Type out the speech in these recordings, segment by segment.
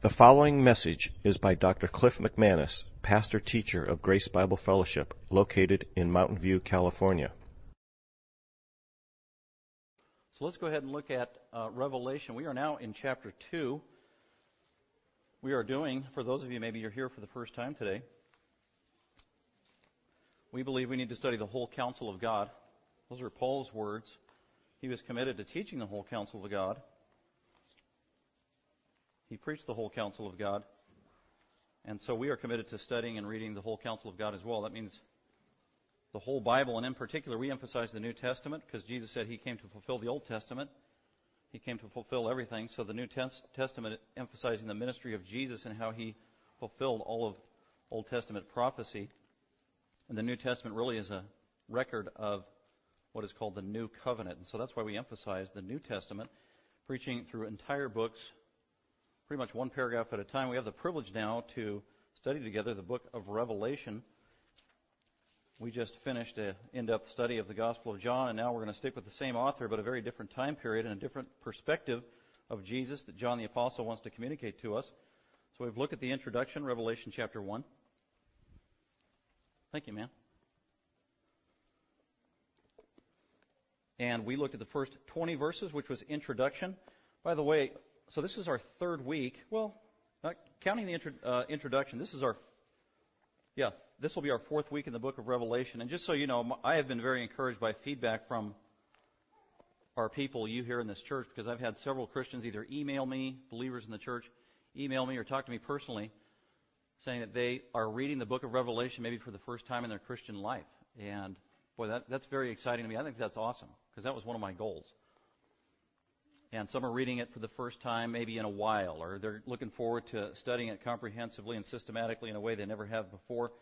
The following message is by Dr. Cliff McManus, pastor teacher of Grace Bible Fellowship, located in Mountain View, California. So let's go ahead and look at uh, Revelation. We are now in chapter 2. We are doing, for those of you maybe you're here for the first time today, we believe we need to study the whole counsel of God. Those are Paul's words. He was committed to teaching the whole counsel of God. He preached the whole counsel of God. And so we are committed to studying and reading the whole counsel of God as well. That means the whole Bible, and in particular, we emphasize the New Testament because Jesus said he came to fulfill the Old Testament. He came to fulfill everything. So the New Testament emphasizing the ministry of Jesus and how he fulfilled all of Old Testament prophecy. And the New Testament really is a record of what is called the New Covenant. And so that's why we emphasize the New Testament, preaching through entire books pretty much one paragraph at a time. We have the privilege now to study together the book of Revelation. We just finished an in-depth study of the Gospel of John, and now we're going to stick with the same author, but a very different time period and a different perspective of Jesus that John the Apostle wants to communicate to us. So we've looked at the introduction, Revelation chapter 1. Thank you, man. And we looked at the first 20 verses, which was introduction. By the way, so this is our third week. Well, not counting the intro, uh, introduction, this is our, yeah, this will be our fourth week in the book of Revelation. And just so you know, I have been very encouraged by feedback from our people, you here in this church, because I've had several Christians either email me, believers in the church, email me or talk to me personally, saying that they are reading the book of Revelation maybe for the first time in their Christian life. And boy, that, that's very exciting to me. I think that's awesome, because that was one of my goals and some are reading it for the first time maybe in a while, or they're looking forward to studying it comprehensively and systematically in a way they never have before,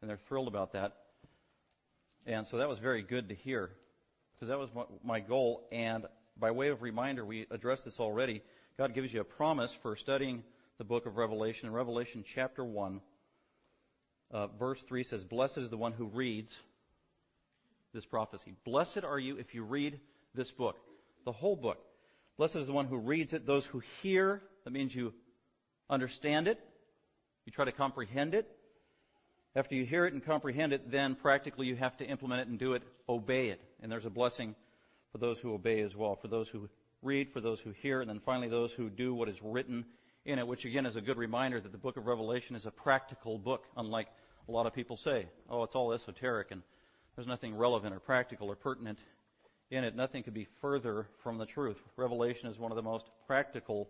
and they're thrilled about that. And so that was very good to hear, because that was my goal. And by way of reminder, we addressed this already. God gives you a promise for studying the book of Revelation. In Revelation chapter 1, uh, verse 3 says, Blessed is the one who reads this prophecy. Blessed are you if you read this book, the whole book. Blessed is the one who reads it, those who hear. That means you understand it. You try to comprehend it. After you hear it and comprehend it, then practically you have to implement it and do it, obey it. And there's a blessing for those who obey as well, for those who read, for those who hear, and then finally those who do what is written in it, which again is a good reminder that the book of Revelation is a practical book, unlike a lot of people say, oh, it's all esoteric and there's nothing relevant or practical or pertinent in it. Nothing could be further from the truth. Revelation is one of the most practical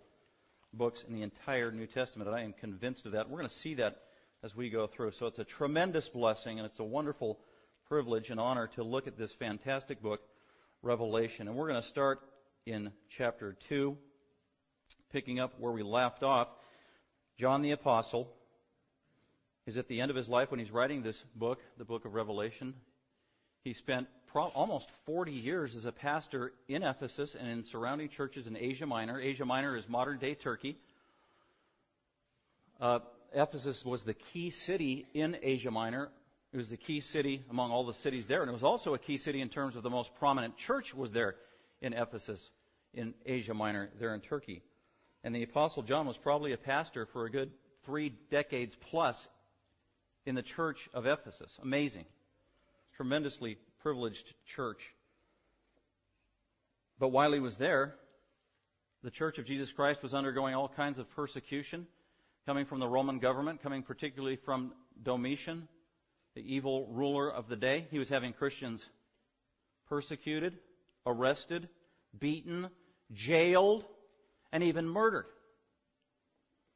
books in the entire New Testament, and I am convinced of that. We're going to see that as we go through. So it's a tremendous blessing, and it's a wonderful privilege and honor to look at this fantastic book, Revelation. And we're going to start in chapter 2, picking up where we left off. John the Apostle is at the end of his life when he's writing this book, the book of Revelation. He spent pro- almost 40 years as a pastor in Ephesus and in surrounding churches in Asia Minor. Asia Minor is modern day Turkey. Uh, Ephesus was the key city in Asia Minor. It was the key city among all the cities there, and it was also a key city in terms of the most prominent church was there in Ephesus, in Asia Minor, there in Turkey. And the Apostle John was probably a pastor for a good three decades plus in the church of Ephesus. Amazing. Tremendously privileged church. But while he was there, the Church of Jesus Christ was undergoing all kinds of persecution coming from the Roman government, coming particularly from Domitian, the evil ruler of the day. He was having Christians persecuted, arrested, beaten, jailed, and even murdered.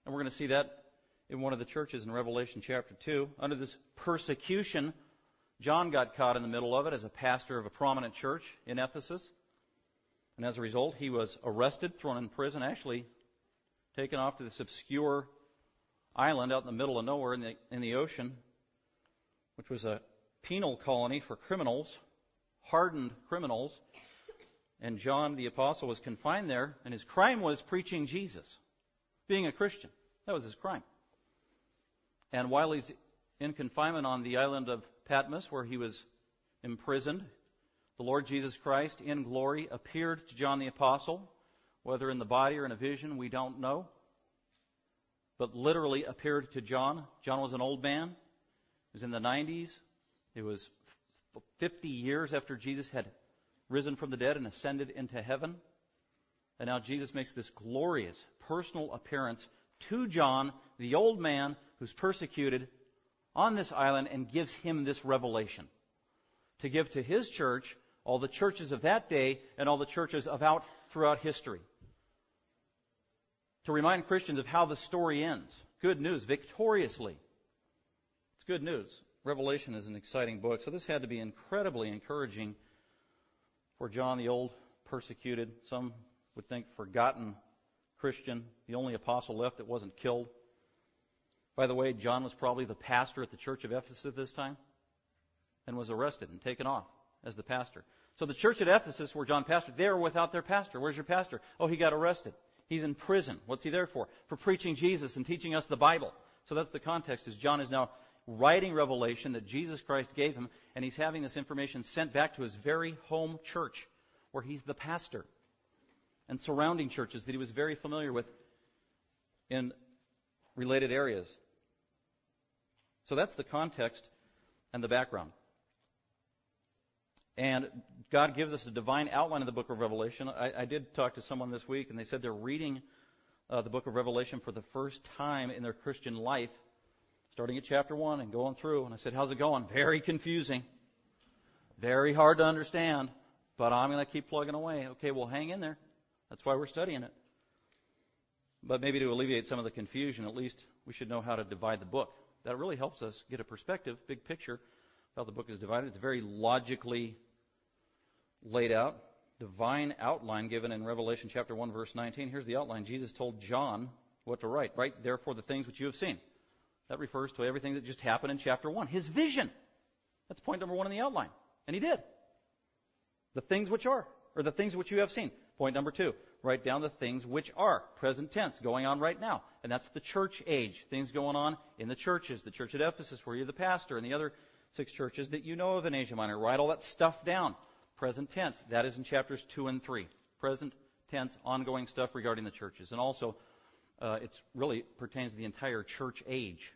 And we're going to see that in one of the churches in Revelation chapter 2. Under this persecution, John got caught in the middle of it as a pastor of a prominent church in Ephesus. And as a result, he was arrested, thrown in prison, actually taken off to this obscure island out in the middle of nowhere in the, in the ocean, which was a penal colony for criminals, hardened criminals. And John the Apostle was confined there, and his crime was preaching Jesus, being a Christian. That was his crime. And while he's in confinement on the island of Patmos, where he was imprisoned, the Lord Jesus Christ in glory appeared to John the Apostle, whether in the body or in a vision, we don't know. but literally appeared to John. John was an old man. He was in the 90s. It was 50 years after Jesus had risen from the dead and ascended into heaven. And now Jesus makes this glorious personal appearance to John, the old man who's persecuted, on this island and gives him this revelation to give to his church, all the churches of that day, and all the churches of out throughout history. To remind Christians of how the story ends. Good news, victoriously. It's good news. Revelation is an exciting book, so this had to be incredibly encouraging for John, the old persecuted, some would think forgotten Christian, the only apostle left that wasn't killed. By the way, John was probably the pastor at the church of Ephesus at this time and was arrested and taken off as the pastor. So the church at Ephesus, where John pastored, they were without their pastor. Where's your pastor? Oh, he got arrested. He's in prison. What's he there for? For preaching Jesus and teaching us the Bible. So that's the context. Is John is now writing revelation that Jesus Christ gave him, and he's having this information sent back to his very home church, where he's the pastor, and surrounding churches that he was very familiar with in related areas. So that's the context and the background. And God gives us a divine outline of the book of Revelation. I, I did talk to someone this week, and they said they're reading uh, the book of Revelation for the first time in their Christian life, starting at chapter 1 and going through. And I said, How's it going? Very confusing. Very hard to understand, but I'm going to keep plugging away. Okay, well, hang in there. That's why we're studying it. But maybe to alleviate some of the confusion, at least we should know how to divide the book that really helps us get a perspective, big picture, how the book is divided. It's very logically laid out. Divine outline given in Revelation chapter 1, verse 19. Here's the outline. Jesus told John what to write. Write, therefore, the things which you have seen. That refers to everything that just happened in chapter 1. His vision. That's point number one in the outline. And he did. The things which are, or the things which you have seen. Point number two write down the things which are, present tense, going on right now. And that's the church age. Things going on in the churches. The church at Ephesus, where you're the pastor, and the other six churches that you know of in Asia Minor. Write all that stuff down. Present tense. That is in chapters 2 and 3. Present tense, ongoing stuff regarding the churches. And also, uh, it really pertains to the entire church age.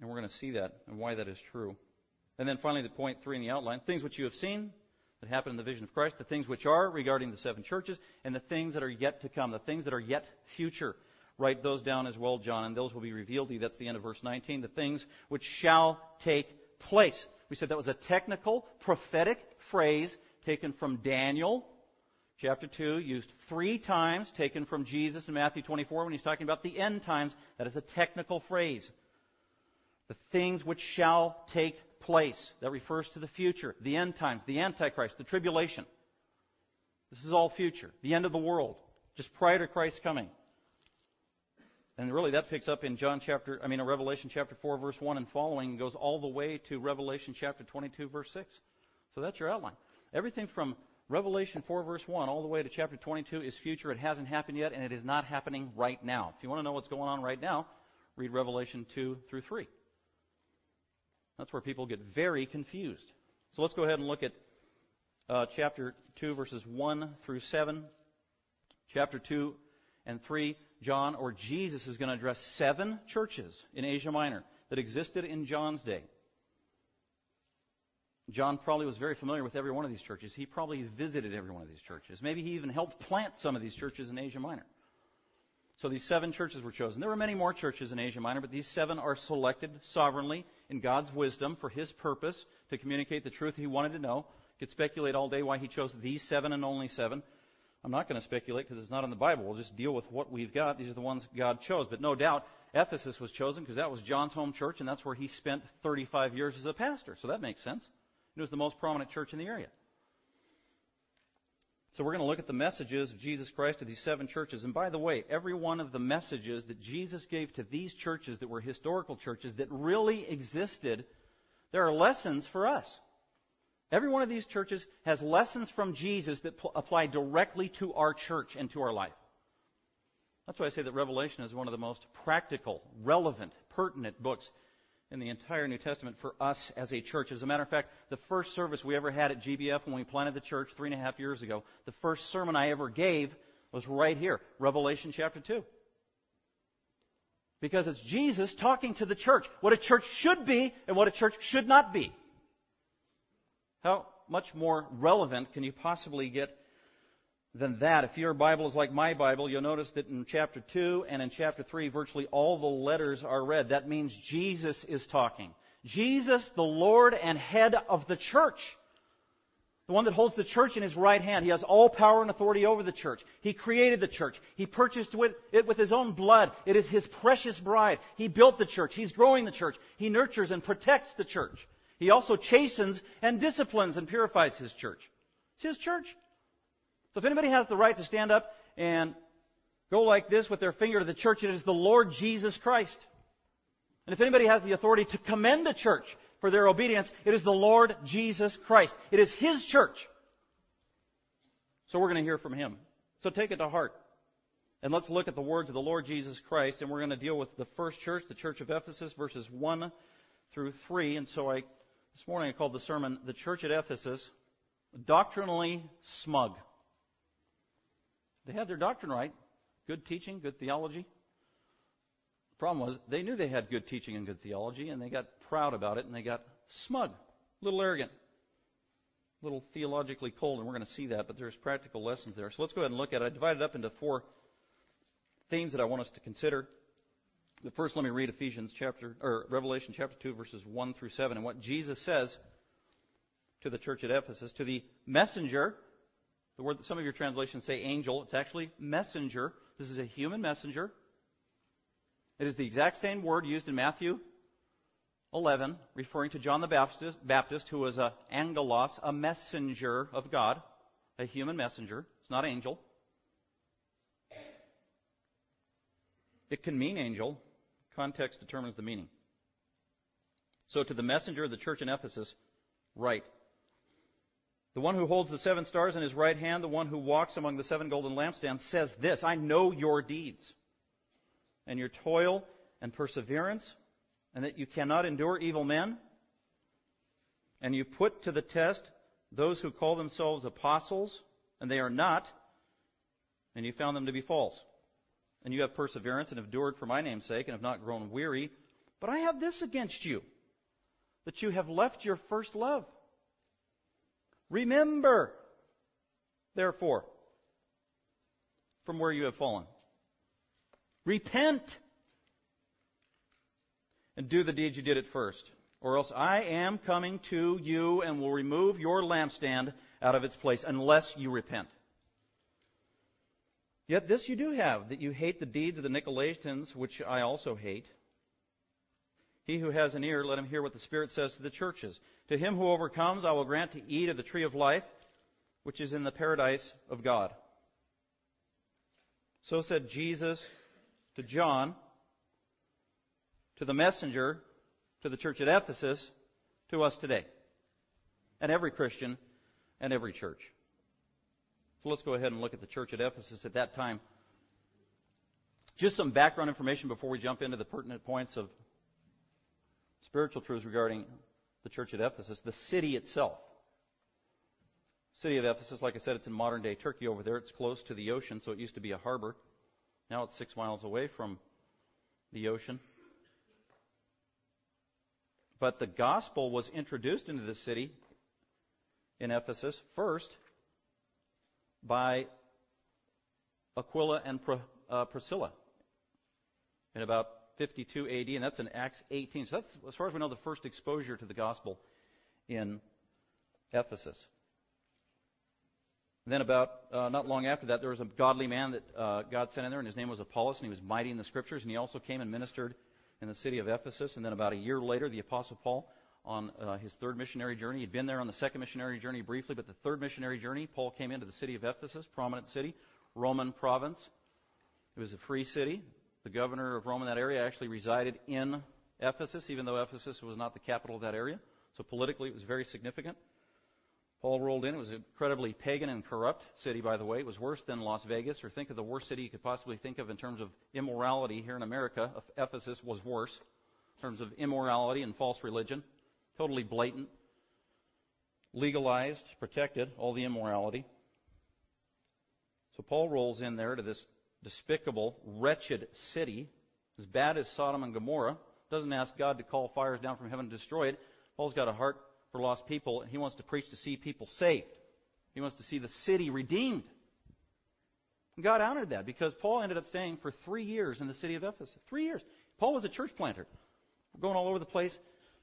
And we're going to see that and why that is true. And then finally, the point three in the outline things which you have seen, that happen in the vision of Christ, the things which are regarding the seven churches, and the things that are yet to come, the things that are yet future. Write those down as well, John, and those will be revealed to you. That's the end of verse 19. The things which shall take place. We said that was a technical, prophetic phrase taken from Daniel, chapter 2, used three times, taken from Jesus in Matthew 24 when he's talking about the end times. That is a technical phrase. The things which shall take place. That refers to the future, the end times, the Antichrist, the tribulation. This is all future. The end of the world, just prior to Christ's coming. And really that picks up in John chapter, I mean in Revelation chapter 4 verse 1 and following and goes all the way to Revelation chapter 22 verse 6. So that's your outline. Everything from Revelation 4 verse 1 all the way to chapter 22 is future. It hasn't happened yet and it is not happening right now. If you want to know what's going on right now, read Revelation 2 through 3. That's where people get very confused. So let's go ahead and look at uh, chapter 2, verses 1 through 7. Chapter 2 and 3, John or Jesus is going to address seven churches in Asia Minor that existed in John's day. John probably was very familiar with every one of these churches. He probably visited every one of these churches. Maybe he even helped plant some of these churches in Asia Minor. So these seven churches were chosen. There were many more churches in Asia Minor, but these seven are selected sovereignly in God's wisdom for His purpose to communicate the truth He wanted to know. Could speculate all day why He chose these seven and only seven. I'm not going to speculate because it's not in the Bible. We'll just deal with what we've got. These are the ones God chose. But no doubt, Ephesus was chosen because that was John's home church, and that's where he spent 35 years as a pastor. So that makes sense. It was the most prominent church in the area. So we're going to look at the messages of Jesus Christ to these seven churches. And by the way, every one of the messages that Jesus gave to these churches that were historical churches that really existed, there are lessons for us. Every one of these churches has lessons from Jesus that apply directly to our church and to our life. That's why I say that Revelation is one of the most practical, relevant, pertinent books in the entire New Testament for us as a church. As a matter of fact, the first service we ever had at GBF when we planted the church three and a half years ago, the first sermon I ever gave was right here, Revelation chapter 2. Because it's Jesus talking to the church. What a church should be and what a church should not be. How much more relevant can you possibly get than that? If your Bible is like my Bible, you'll notice that in chapter 2 and in chapter 3, virtually all the letters are red. That means Jesus is talking. Jesus, the Lord and head of the church. The one that holds the church in his right hand. He has all power and authority over the church. He created the church. He purchased it with his own blood. It is his precious bride. He built the church. He's growing the church. He nurtures and protects the church. He also chastens and disciplines and purifies his church. It's his church. So if anybody has the right to stand up and go like this with their finger to the church, it is the Lord Jesus Christ. And if anybody has the authority to commend a church for their obedience, it is the Lord Jesus Christ. It is His church. So we're going to hear from Him. So take it to heart. And let's look at the words of the Lord Jesus Christ, and we're going to deal with the first church, the church of Ephesus, verses 1 through 3. And so I this morning I called the sermon The Church at Ephesus Doctrinally Smug. They had their doctrine right. Good teaching, good theology. The problem was they knew they had good teaching and good theology, and they got proud about it, and they got smug, a little arrogant, a little theologically cold, and we're going to see that, but there's practical lessons there. So let's go ahead and look at it. I divided it up into four themes that I want us to consider. But first, let me read Ephesians chapter, or Revelation chapter 2, verses 1 through 7, and what Jesus says to the church at Ephesus, to the messenger. The word that some of your translations say angel, it's actually messenger. This is a human messenger. It is the exact same word used in Matthew 11, referring to John the Baptist, Baptist who was a angelos, a messenger of God, a human messenger. It's not angel. It can mean angel, Context determines the meaning. So to the messenger of the church in Ephesus, write. The one who holds the seven stars in his right hand, the one who walks among the seven golden lampstands, says this I know your deeds, and your toil and perseverance, and that you cannot endure evil men, and you put to the test those who call themselves apostles, and they are not, and you found them to be false and you have perseverance and endured for my name's sake and have not grown weary. But I have this against you, that you have left your first love. Remember, therefore, from where you have fallen. Repent and do the deeds you did at first. Or else I am coming to you and will remove your lampstand out of its place unless you repent. Yet this you do have, that you hate the deeds of the Nicolaitans, which I also hate. He who has an ear, let him hear what the Spirit says to the churches. To him who overcomes, I will grant to eat of the tree of life, which is in the paradise of God. So said Jesus to John, to the messenger, to the church at Ephesus, to us today, and every Christian and every church. So let's go ahead and look at the church at Ephesus at that time. Just some background information before we jump into the pertinent points of spiritual truths regarding the church at Ephesus. The city itself. City of Ephesus, like I said, it's in modern day Turkey over there. It's close to the ocean, so it used to be a harbor. Now it's six miles away from the ocean. But the gospel was introduced into the city in Ephesus first by Aquila and uh, Priscilla in about 52 AD, and that's in Acts 18. So that's, as far as we know, the first exposure to the gospel in Ephesus. And then, about uh, not long after that, there was a godly man that uh, God sent in there, and his name was Apollos, and he was mighty in the scriptures, and he also came and ministered in the city of Ephesus. And then, about a year later, the Apostle Paul on uh, his third missionary journey. He'd been there on the second missionary journey briefly, but the third missionary journey, Paul came into the city of Ephesus, prominent city, Roman province. It was a free city. The governor of Rome in that area actually resided in Ephesus, even though Ephesus was not the capital of that area. So politically, it was very significant. Paul rolled in. It was an incredibly pagan and corrupt city, by the way. It was worse than Las Vegas, or think of the worst city you could possibly think of in terms of immorality here in America. Ephesus was worse in terms of immorality and false religion totally blatant, legalized, protected, all the immorality. So Paul rolls in there to this despicable, wretched city, as bad as Sodom and Gomorrah. Doesn't ask God to call fires down from heaven to destroy it. Paul's got a heart for lost people, and he wants to preach to see people saved. He wants to see the city redeemed. And God honored that because Paul ended up staying for three years in the city of Ephesus. Three years. Paul was a church planter, going all over the place,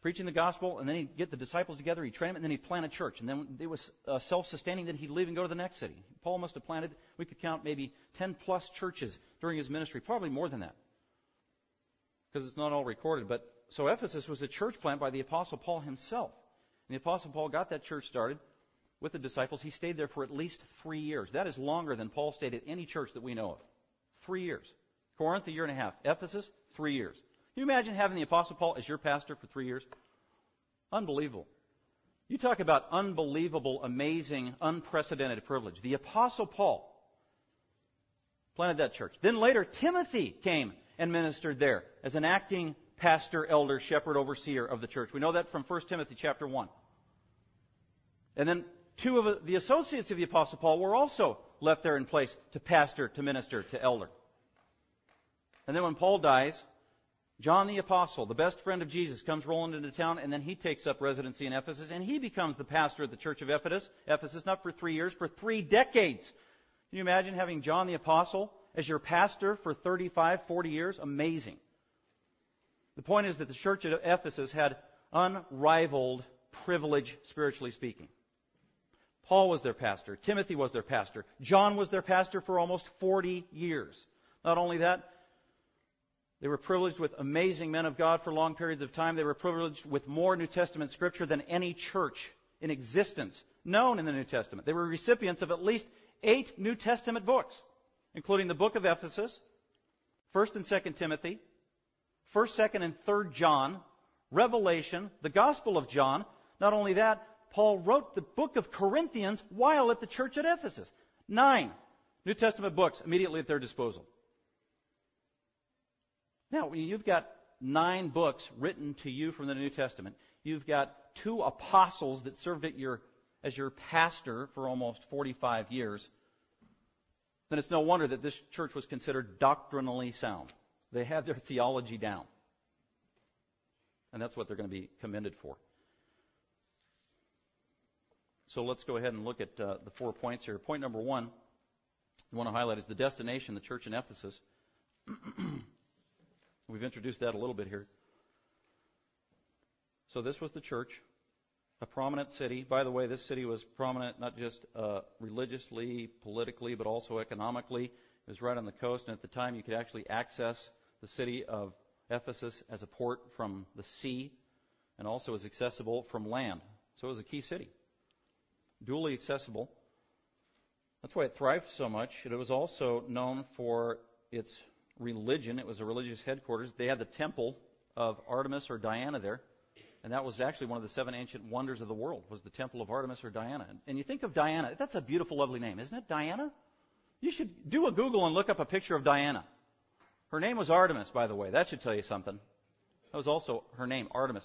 preaching the gospel, and then he'd get the disciples together, he'd train them, and then he'd plant a church. And then it was uh, self-sustaining, then he'd leave and go to the next city. Paul must have planted, we could count maybe 10 plus churches during his ministry, probably more than that. Because it's not all recorded. But so Ephesus was a church plant by the apostle Paul himself. And the apostle Paul got that church started with the disciples. He stayed there for at least three years. That is longer than Paul stayed at any church that we know of. Three years. Corinth, a year and a half. Ephesus, three years. You imagine having the Apostle Paul as your pastor for three years? Unbelievable. You talk about unbelievable, amazing, unprecedented privilege. The Apostle Paul planted that church. Then later, Timothy came and ministered there as an acting pastor, elder, shepherd, overseer of the church. We know that from 1 Timothy chapter 1. And then two of the associates of the Apostle Paul were also left there in place to pastor, to minister, to elder. And then when Paul dies, John the Apostle, the best friend of Jesus, comes rolling into town, and then he takes up residency in Ephesus, and he becomes the pastor of the church of Ephesus. Ephesus, not for three years, for three decades. Can you imagine having John the Apostle as your pastor for 35, 40 years? Amazing. The point is that the church at Ephesus had unrivaled privilege, spiritually speaking. Paul was their pastor. Timothy was their pastor. John was their pastor for almost 40 years. Not only that, they were privileged with amazing men of God for long periods of time. They were privileged with more New Testament scripture than any church in existence known in the New Testament. They were recipients of at least eight New Testament books, including the book of Ephesus, 1st and 2nd Timothy, 1st, 2nd, and 3rd John, Revelation, the Gospel of John. Not only that, Paul wrote the book of Corinthians while at the church at Ephesus. Nine New Testament books immediately at their disposal. Now, you've got nine books written to you from the New Testament. You've got two apostles that served your, as your pastor for almost 45 years. Then it's no wonder that this church was considered doctrinally sound. They had their theology down. And that's what they're going to be commended for. So let's go ahead and look at uh, the four points here. Point number one, I want to highlight is the destination, the church in Ephesus. We've introduced that a little bit here. So this was the church, a prominent city. By the way, this city was prominent not just uh, religiously, politically, but also economically. It was right on the coast, and at the time you could actually access the city of Ephesus as a port from the sea, and also was accessible from land. So it was a key city, duly accessible. That's why it thrived so much. It was also known for its religion. It was a religious headquarters. They had the temple of Artemis or Diana there. And that was actually one of the seven ancient wonders of the world, was the temple of Artemis or Diana. And you think of Diana, that's a beautiful, lovely name, isn't it? Diana? You should do a Google and look up a picture of Diana. Her name was Artemis, by the way. That should tell you something. That was also her name, Artemis.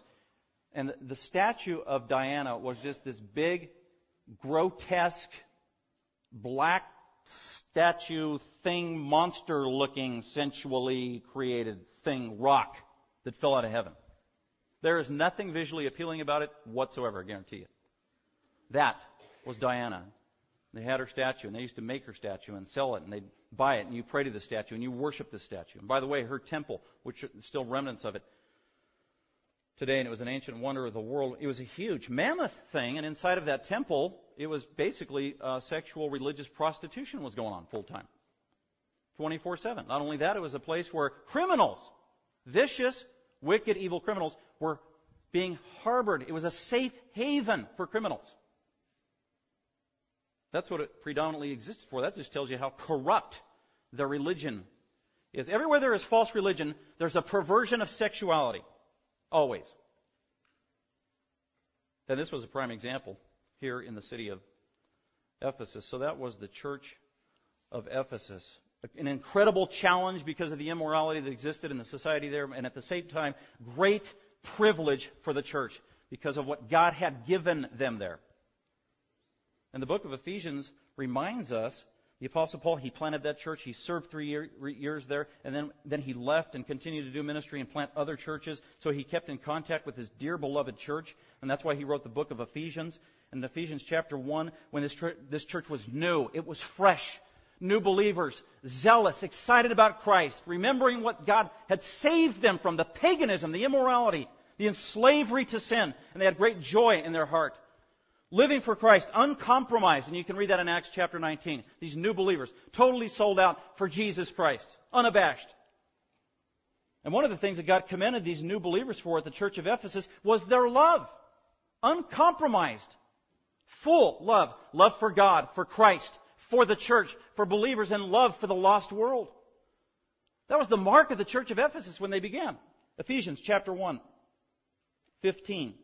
And the statue of Diana was just this big, grotesque, black statue thing, monster looking, sensually created thing, rock that fell out of heaven. There is nothing visually appealing about it whatsoever, I guarantee you. That was Diana. They had her statue, and they used to make her statue and sell it, and they'd buy it, and you pray to the statue, and you worship the statue. And by the way, her temple, which are still remnants of it today, and it was an ancient wonder of the world, it was a huge, mammoth thing, and inside of that temple, it was basically uh, sexual religious prostitution was going on full time. 24 7. Not only that, it was a place where criminals, vicious, wicked, evil criminals, were being harbored. It was a safe haven for criminals. That's what it predominantly existed for. That just tells you how corrupt the religion is. Everywhere there is false religion, there's a perversion of sexuality. Always. And this was a prime example here in the city of Ephesus. So that was the church of Ephesus. An incredible challenge because of the immorality that existed in the society there, and at the same time, great privilege for the church because of what God had given them there. And the book of Ephesians reminds us The Apostle Paul, he planted that church. He served three year, years there, and then, then he left and continued to do ministry and plant other churches. So he kept in contact with his dear beloved church, and that's why he wrote the book of Ephesians. In Ephesians chapter 1, when this, this church was new, it was fresh. New believers, zealous, excited about Christ, remembering what God had saved them from the paganism, the immorality, the enslavery to sin, and they had great joy in their heart. Living for Christ, uncompromised, and you can read that in Acts chapter 19. These new believers, totally sold out for Jesus Christ, unabashed. And one of the things that God commended these new believers for at the church of Ephesus was their love. Uncompromised. Full love. Love for God, for Christ, for the church, for believers, and love for the lost world. That was the mark of the church of Ephesus when they began. Ephesians chapter 1, 15.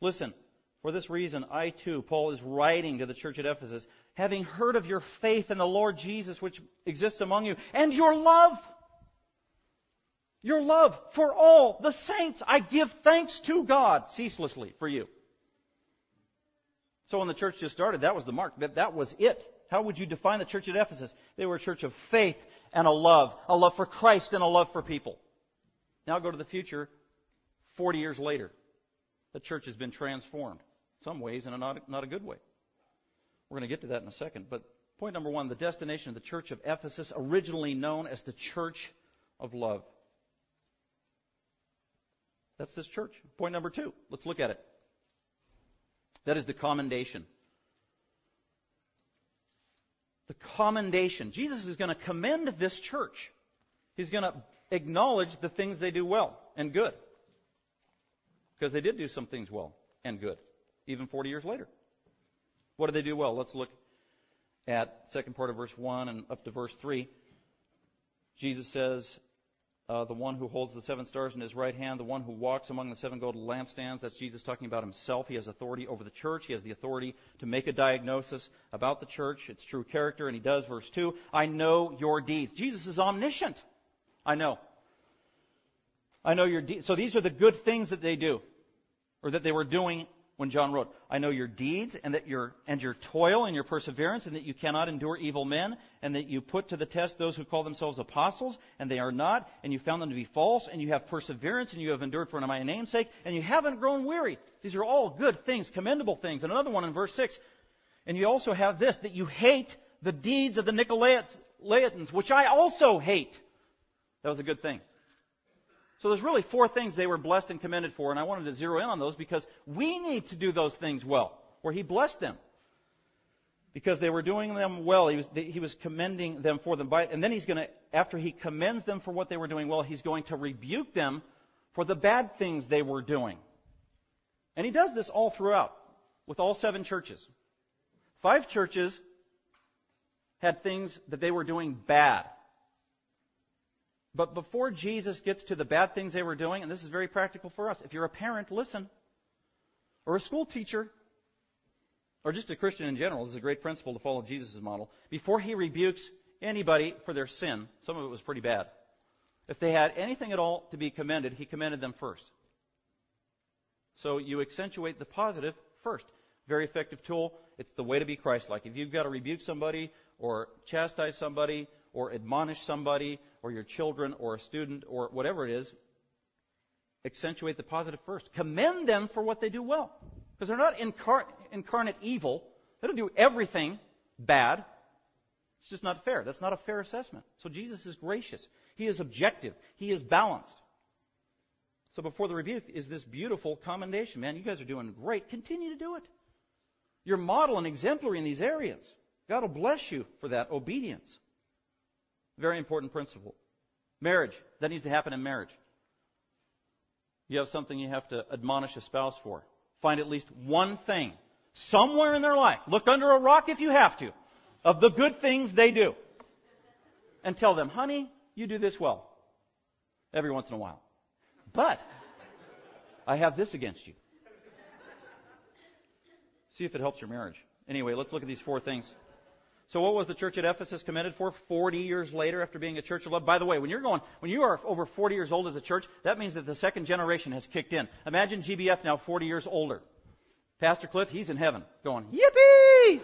Listen. For this reason, I too, Paul is writing to the church at Ephesus, having heard of your faith in the Lord Jesus which exists among you, and your love. Your love for all the saints. I give thanks to God ceaselessly for you. So when the church just started, that was the mark. That, that was it. How would you define the church at Ephesus? They were a church of faith and a love. A love for Christ and a love for people. Now go to the future, 40 years later. The church has been transformed some ways in a not, not a good way. We're going to get to that in a second. But point number one the destination of the church of Ephesus, originally known as the church of love. That's this church. Point number two. Let's look at it. That is the commendation. The commendation. Jesus is going to commend this church. He's going to acknowledge the things they do well and good. Because they did do some things well and good even 40 years later. What do they do well? Let's look at second part of verse 1 and up to verse 3. Jesus says, uh, the one who holds the seven stars in his right hand, the one who walks among the seven golden lampstands. That's Jesus talking about himself. He has authority over the church. He has the authority to make a diagnosis about the church, its true character, and he does. Verse 2 I know your deeds. Jesus is omniscient. I know. I know your deeds. So these are the good things that they do, or that they were doing when John wrote, I know your deeds and that your, and your toil and your perseverance and that you cannot endure evil men and that you put to the test those who call themselves apostles and they are not and you found them to be false and you have perseverance and you have endured for my name's sake and you haven't grown weary. These are all good things, commendable things. And another one in verse 6. And you also have this, that you hate the deeds of the Nicolaitans, which I also hate. That was a good thing. So there's really four things they were blessed and commended for, and I wanted to zero in on those because we need to do those things well, where He blessed them. Because they were doing them well, He was, he was commending them for them. By, and then He's going to, after He commends them for what they were doing well, He's going to rebuke them for the bad things they were doing. And He does this all throughout, with all seven churches. Five churches had things that they were doing bad. But before Jesus gets to the bad things they were doing, and this is very practical for us, if you're a parent, listen. Or a school teacher, or just a Christian in general, this is a great principle to follow Jesus' model. Before he rebukes anybody for their sin, some of it was pretty bad. If they had anything at all to be commended, he commended them first. So you accentuate the positive first. Very effective tool. It's the way to be Christ like. If you've got to rebuke somebody or chastise somebody or admonish somebody or your children or a student or whatever it is, accentuate the positive first. Commend them for what they do well. Because they're not incar- incarnate evil. They don't do everything bad. It's just not fair. That's not a fair assessment. So Jesus is gracious. He is objective. He is balanced. So before the rebuke is this beautiful commendation. Man, you guys are doing great. Continue to do it. You're model and exemplary in these areas. God will bless you for that obedience. Very important principle. Marriage. That needs to happen in marriage. You have something you have to admonish a spouse for. Find at least one thing somewhere in their life. Look under a rock if you have to of the good things they do. And tell them, honey, you do this well. Every once in a while. But I have this against you. See if it helps your marriage. Anyway, let's look at these four things. So what was the church at Ephesus commended for 40 years later after being a church of love? By the way, when you're going, when you are over 40 years old as a church, that means that the second generation has kicked in. Imagine GBF now 40 years older. Pastor Cliff, he's in heaven going, yippee!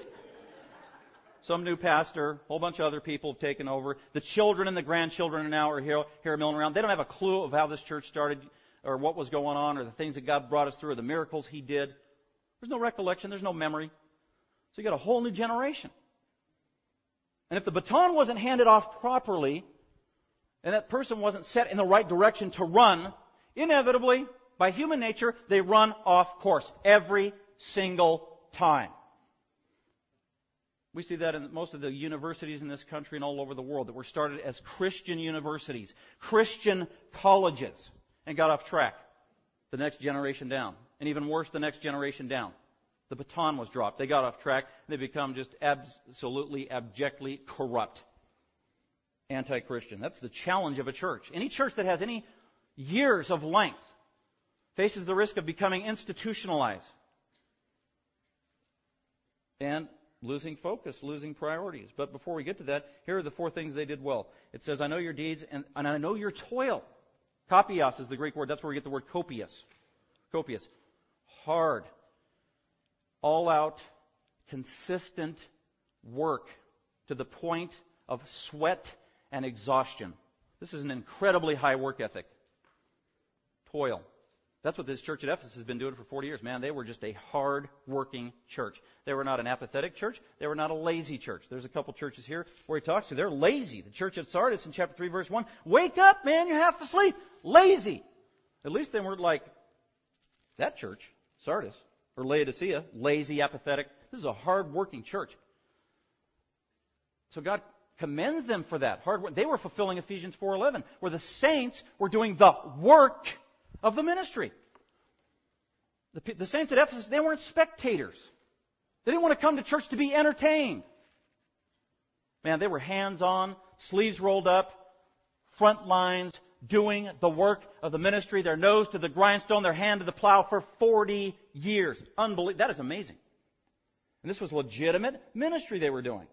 some new pastor, a whole bunch of other people have taken over. The children and the grandchildren now are here, here milling around. They don't have a clue of how this church started or what was going on or the things that God brought us through or the miracles He did. There's no recollection. There's no memory. So you got a whole new generation. And if the baton wasn't handed off properly, and that person wasn't set in the right direction to run, inevitably, by human nature, they run off course every single time. We see that in most of the universities in this country and all over the world that were started as Christian universities, Christian colleges, and got off track. The next generation down. And even worse, the next generation down. The baton was dropped. They got off track. They become just absolutely, abjectly corrupt. Anti Christian. That's the challenge of a church. Any church that has any years of length faces the risk of becoming institutionalized and losing focus, losing priorities. But before we get to that, here are the four things they did well. It says, I know your deeds and, and I know your toil. Kopios is the Greek word. That's where we get the word copious. Copious. Hard. All out, consistent work to the point of sweat and exhaustion. This is an incredibly high work ethic. Toil. That's what this church at Ephesus has been doing for 40 years. Man, they were just a hard working church. They were not an apathetic church. They were not a lazy church. There's a couple churches here where he talks to. They're lazy. The church at Sardis in chapter 3 verse 1. Wake up, man, you're half asleep. Lazy. At least they weren't like that church, Sardis, or Laodicea, lazy, apathetic. This is a hard working church. So God commends them for that hard work. They were fulfilling Ephesians 4:11, where the saints were doing the work of the ministry. The, the saints at Ephesus, they weren't spectators. They didn't want to come to church to be entertained. Man, they were hands on, sleeves rolled up, front lines, doing the work of the ministry, their nose to the grindstone, their hand to the plow for 40 years. Unbelievable. That is amazing. And this was legitimate ministry they were doing.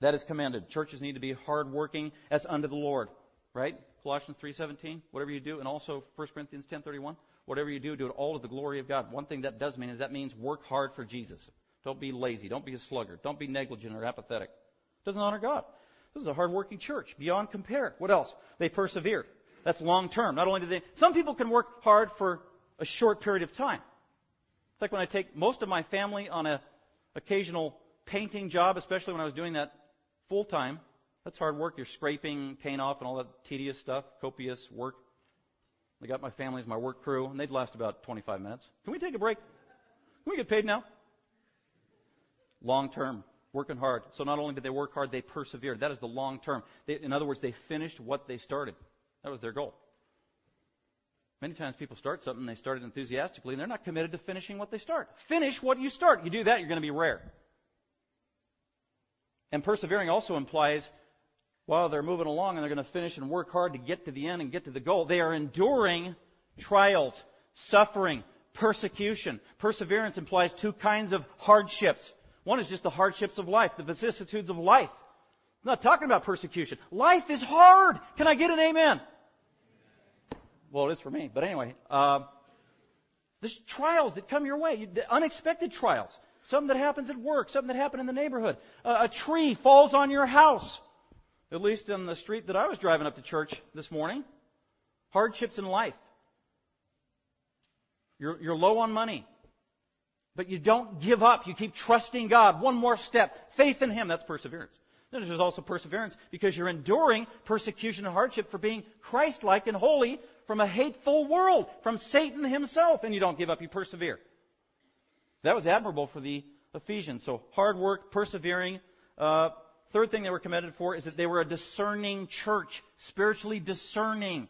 That is commanded. Churches need to be hardworking as unto the Lord. Right? Colossians 3:17, whatever you do, and also 1 Corinthians 10:31, whatever you do, do it all to the glory of God. One thing that does mean is that means work hard for Jesus. Don't be lazy. Don't be a sluggard. Don't be negligent or apathetic. It doesn't honor God. This is a hardworking church beyond compare. What else? They persevered. That's long term. Not only do they, some people can work hard for a short period of time. It's like when I take most of my family on an occasional painting job, especially when I was doing that full time. That's hard work. You're scraping paint off and all that tedious stuff, copious work. I got my family as my work crew, and they'd last about 25 minutes. Can we take a break? Can we get paid now? Long term, working hard. So not only did they work hard, they persevered. That is the long term. They, in other words, they finished what they started. That was their goal. Many times people start something, they start it enthusiastically, and they're not committed to finishing what they start. Finish what you start. You do that, you're going to be rare. And persevering also implies while they're moving along and they're going to finish and work hard to get to the end and get to the goal, they are enduring trials, suffering, persecution. Perseverance implies two kinds of hardships. One is just the hardships of life, the vicissitudes of life. I'm not talking about persecution. Life is hard. Can I get an amen? Well, it is for me. But anyway, uh, there's trials that come your way, unexpected trials. Something that happens at work, something that happened in the neighborhood. Uh, a tree falls on your house at least in the street that I was driving up to church this morning. Hardships in life. You're, you're low on money. But you don't give up. You keep trusting God. One more step. Faith in Him. That's perseverance. Then there's also perseverance because you're enduring persecution and hardship for being Christ-like and holy from a hateful world, from Satan himself, and you don't give up. You persevere. That was admirable for the Ephesians. So hard work, persevering, uh, Third thing they were commended for is that they were a discerning church, spiritually discerning.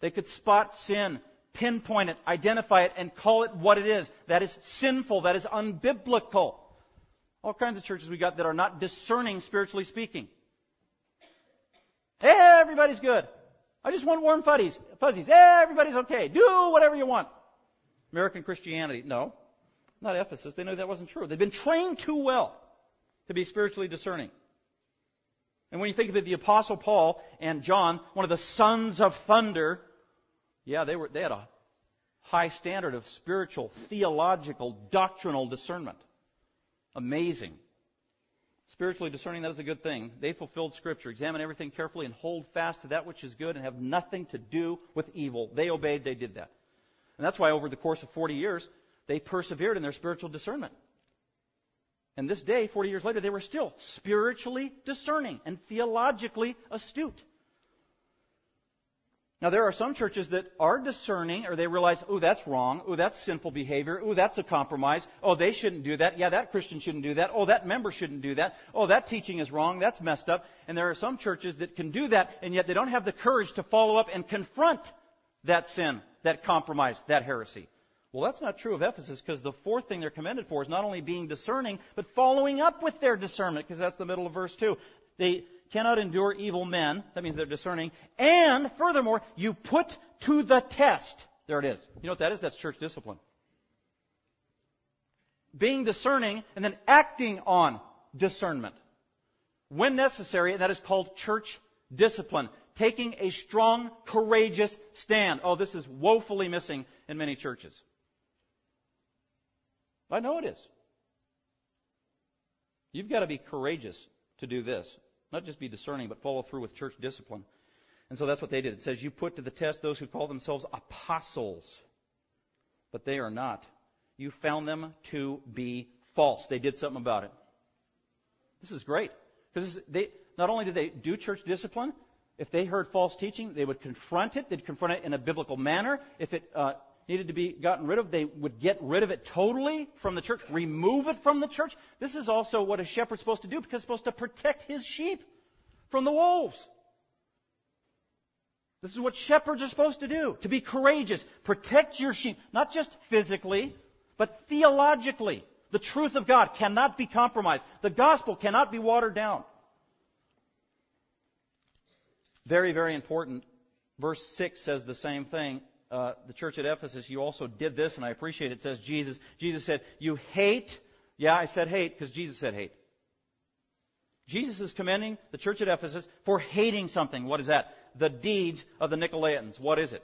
They could spot sin, pinpoint it, identify it, and call it what it is. That is sinful, that is unbiblical. All kinds of churches we got that are not discerning, spiritually speaking. Everybody's good. I just want warm fuzzies. Fuzzies. Everybody's okay. Do whatever you want. American Christianity. No. Not Ephesus. They knew that wasn't true. They've been trained too well to be spiritually discerning. And when you think of it, the Apostle Paul and John, one of the sons of thunder, yeah, they, were, they had a high standard of spiritual, theological, doctrinal discernment. Amazing. Spiritually discerning, that is a good thing. They fulfilled Scripture. Examine everything carefully and hold fast to that which is good and have nothing to do with evil. They obeyed, they did that. And that's why over the course of 40 years, they persevered in their spiritual discernment. And this day, 40 years later, they were still spiritually discerning and theologically astute. Now, there are some churches that are discerning, or they realize, oh, that's wrong. Oh, that's sinful behavior. Oh, that's a compromise. Oh, they shouldn't do that. Yeah, that Christian shouldn't do that. Oh, that member shouldn't do that. Oh, that teaching is wrong. That's messed up. And there are some churches that can do that, and yet they don't have the courage to follow up and confront that sin, that compromise, that heresy. Well, that's not true of Ephesus because the fourth thing they're commended for is not only being discerning, but following up with their discernment because that's the middle of verse 2. They cannot endure evil men. That means they're discerning. And furthermore, you put to the test. There it is. You know what that is? That's church discipline. Being discerning and then acting on discernment. When necessary, and that is called church discipline. Taking a strong, courageous stand. Oh, this is woefully missing in many churches. I know it is. You've got to be courageous to do this. Not just be discerning, but follow through with church discipline. And so that's what they did. It says, You put to the test those who call themselves apostles, but they are not. You found them to be false. They did something about it. This is great. Because they, not only did they do church discipline, if they heard false teaching, they would confront it. They'd confront it in a biblical manner. If it uh, needed to be gotten rid of, they would get rid of it totally from the church, remove it from the church. This is also what a shepherd's supposed to do because he's supposed to protect his sheep from the wolves. This is what shepherds are supposed to do. To be courageous. Protect your sheep. Not just physically, but theologically. The truth of God cannot be compromised. The gospel cannot be watered down. Very, very important. Verse 6 says the same thing uh, the church at Ephesus, you also did this, and I appreciate it. It says Jesus. Jesus said, You hate. Yeah, I said hate because Jesus said hate. Jesus is commending the church at Ephesus for hating something. What is that? The deeds of the Nicolaitans. What is it?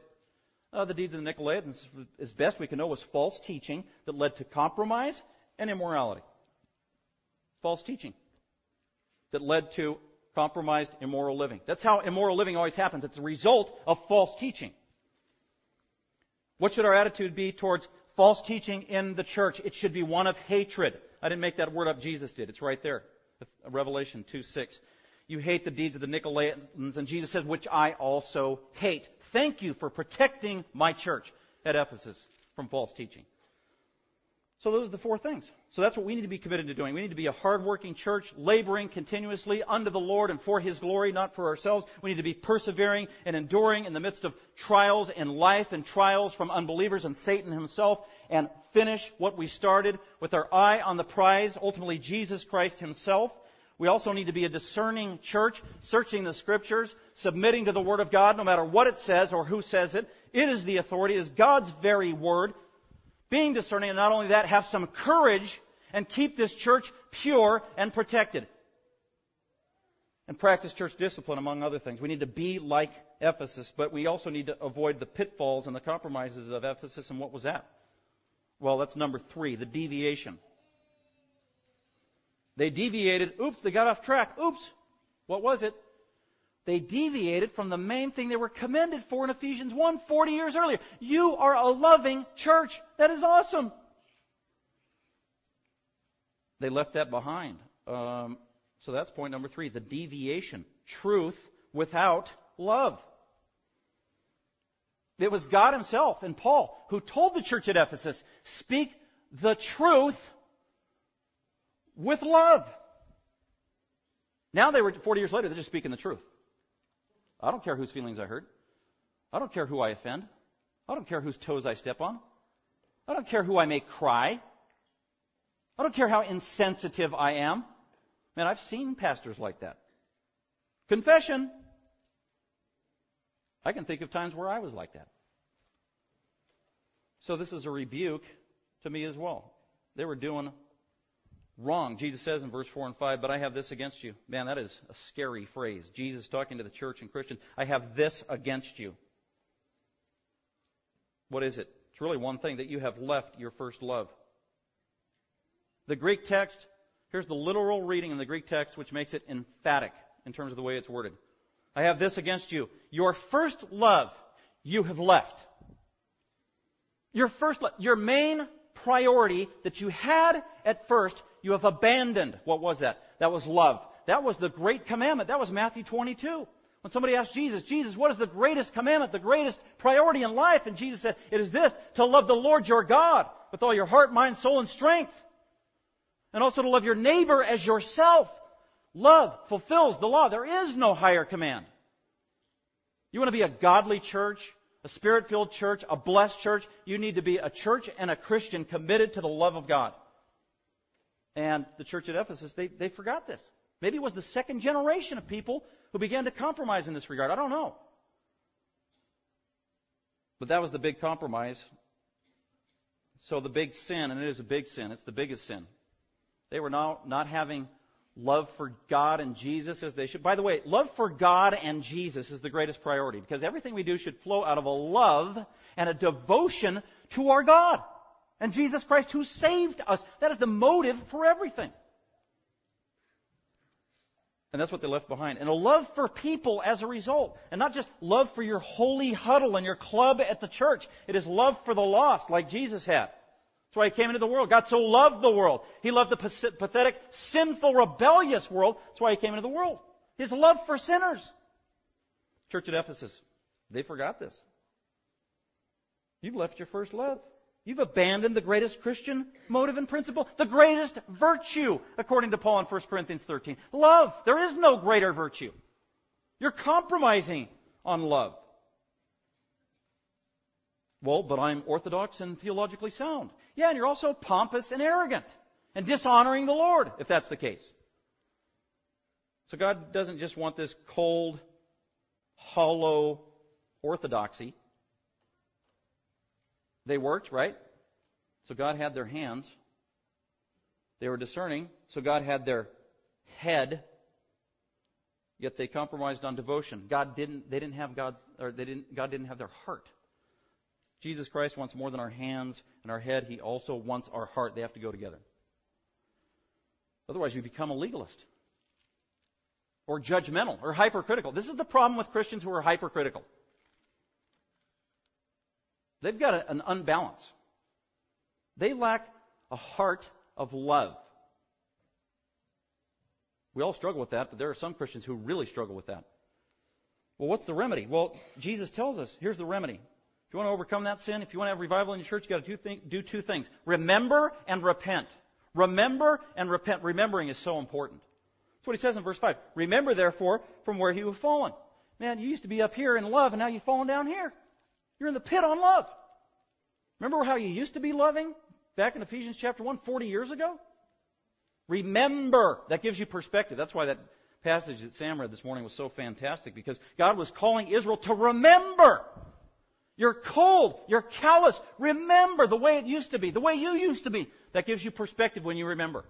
Uh, the deeds of the Nicolaitans, as best we can know, was false teaching that led to compromise and immorality. False teaching that led to compromised, immoral living. That's how immoral living always happens. It's a result of false teaching. What should our attitude be towards false teaching in the church? It should be one of hatred. I didn't make that word up, Jesus did. It's right there. Revelation 2 6. You hate the deeds of the Nicolaitans, and Jesus says, which I also hate. Thank you for protecting my church at Ephesus from false teaching. So those are the four things. So that's what we need to be committed to doing. We need to be a hardworking church, laboring continuously unto the Lord and for His glory, not for ourselves. We need to be persevering and enduring in the midst of trials in life and trials from unbelievers and Satan himself and finish what we started with our eye on the prize, ultimately Jesus Christ Himself. We also need to be a discerning church, searching the scriptures, submitting to the Word of God no matter what it says or who says it. It is the authority, it is God's very Word being discerning, and not only that, have some courage and keep this church pure and protected. And practice church discipline, among other things. We need to be like Ephesus, but we also need to avoid the pitfalls and the compromises of Ephesus. And what was that? Well, that's number three, the deviation. They deviated. Oops, they got off track. Oops. What was it? They deviated from the main thing they were commended for in Ephesians 1 40 years earlier. You are a loving church. That is awesome. They left that behind. Um, so that's point number three the deviation. Truth without love. It was God Himself and Paul who told the church at Ephesus, speak the truth with love. Now they were, 40 years later, they're just speaking the truth. I don't care whose feelings I hurt. I don't care who I offend. I don't care whose toes I step on. I don't care who I make cry. I don't care how insensitive I am. Man, I've seen pastors like that. Confession. I can think of times where I was like that. So this is a rebuke to me as well. They were doing wrong. Jesus says in verse 4 and 5, but I have this against you. Man, that is a scary phrase. Jesus talking to the church and Christians. I have this against you. What is it? It's really one thing that you have left your first love. The Greek text Here's the literal reading in the Greek text, which makes it emphatic in terms of the way it's worded. I have this against you. Your first love you have left. Your first love, your main priority that you had at first, you have abandoned. What was that? That was love. That was the great commandment. That was Matthew 22. When somebody asked Jesus, Jesus, what is the greatest commandment, the greatest priority in life? And Jesus said, it is this, to love the Lord your God with all your heart, mind, soul, and strength. And also to love your neighbor as yourself. Love fulfills the law. There is no higher command. You want to be a godly church, a spirit filled church, a blessed church, you need to be a church and a Christian committed to the love of God. And the church at Ephesus, they, they forgot this. Maybe it was the second generation of people who began to compromise in this regard. I don't know. But that was the big compromise. So the big sin, and it is a big sin, it's the biggest sin. They were now not having love for God and Jesus as they should. By the way, love for God and Jesus is the greatest priority because everything we do should flow out of a love and a devotion to our God and Jesus Christ who saved us. That is the motive for everything. And that's what they left behind. And a love for people as a result. And not just love for your holy huddle and your club at the church. It is love for the lost like Jesus had. That's why he came into the world. God so loved the world. He loved the pathetic, sinful, rebellious world. That's why he came into the world. His love for sinners. Church at Ephesus, they forgot this. You've left your first love. You've abandoned the greatest Christian motive and principle, the greatest virtue, according to Paul in 1 Corinthians 13. Love. There is no greater virtue. You're compromising on love. Well, but I'm orthodox and theologically sound. Yeah, and you're also pompous and arrogant and dishonoring the Lord, if that's the case. So God doesn't just want this cold, hollow orthodoxy. They worked, right? So God had their hands. They were discerning, so God had their head. Yet they compromised on devotion. God didn't. They didn't have God's, or they didn't. God didn't have their heart. Jesus Christ wants more than our hands and our head. He also wants our heart. They have to go together. Otherwise, you become a legalist or judgmental or hypercritical. This is the problem with Christians who are hypercritical. They've got an unbalance. They lack a heart of love. We all struggle with that, but there are some Christians who really struggle with that. Well, what's the remedy? Well, Jesus tells us here's the remedy. If you want to overcome that sin, if you want to have revival in your church, you've got to do two things. Remember and repent. Remember and repent. Remembering is so important. That's what he says in verse 5. Remember, therefore, from where you have fallen. Man, you used to be up here in love, and now you've fallen down here. You're in the pit on love. Remember how you used to be loving back in Ephesians chapter 1 40 years ago? Remember. That gives you perspective. That's why that passage that Sam read this morning was so fantastic, because God was calling Israel to remember. You're cold. You're callous. Remember the way it used to be, the way you used to be. That gives you perspective when you remember.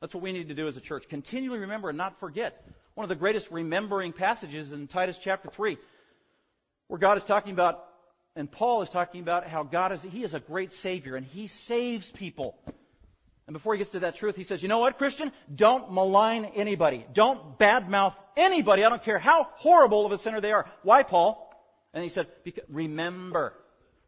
That's what we need to do as a church. Continually remember and not forget. One of the greatest remembering passages is in Titus chapter 3, where God is talking about, and Paul is talking about how God is, He is a great Savior and He saves people. And before he gets to that truth, he says, you know what, Christian? Don't malign anybody. Don't badmouth anybody. I don't care how horrible of a sinner they are. Why, Paul? And he said, remember.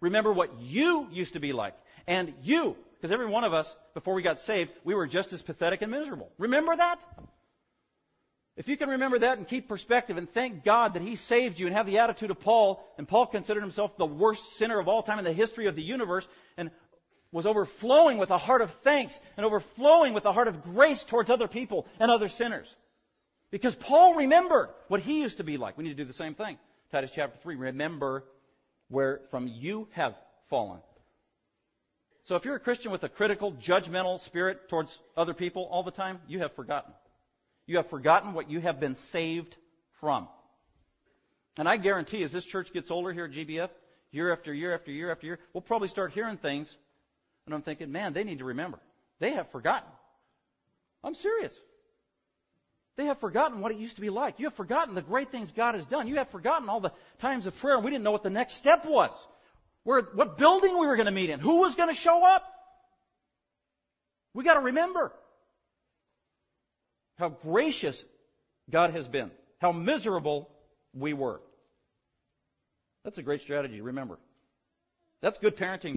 Remember what you used to be like. And you, because every one of us, before we got saved, we were just as pathetic and miserable. Remember that? If you can remember that and keep perspective and thank God that He saved you and have the attitude of Paul, and Paul considered himself the worst sinner of all time in the history of the universe and was overflowing with a heart of thanks and overflowing with a heart of grace towards other people and other sinners. Because Paul remembered what he used to be like. We need to do the same thing. Titus chapter 3. Remember where from you have fallen. So if you're a Christian with a critical, judgmental spirit towards other people all the time, you have forgotten. You have forgotten what you have been saved from. And I guarantee as this church gets older here at GBF, year after year after year after year, we'll probably start hearing things, and I'm thinking, man, they need to remember. They have forgotten. I'm serious. They have forgotten what it used to be like. You have forgotten the great things God has done. You have forgotten all the times of prayer, and we didn't know what the next step was. Where, what building we were going to meet in. Who was going to show up. We got to remember. how gracious God has been, how miserable we were. That's a great strategy, remember. That's good parenting.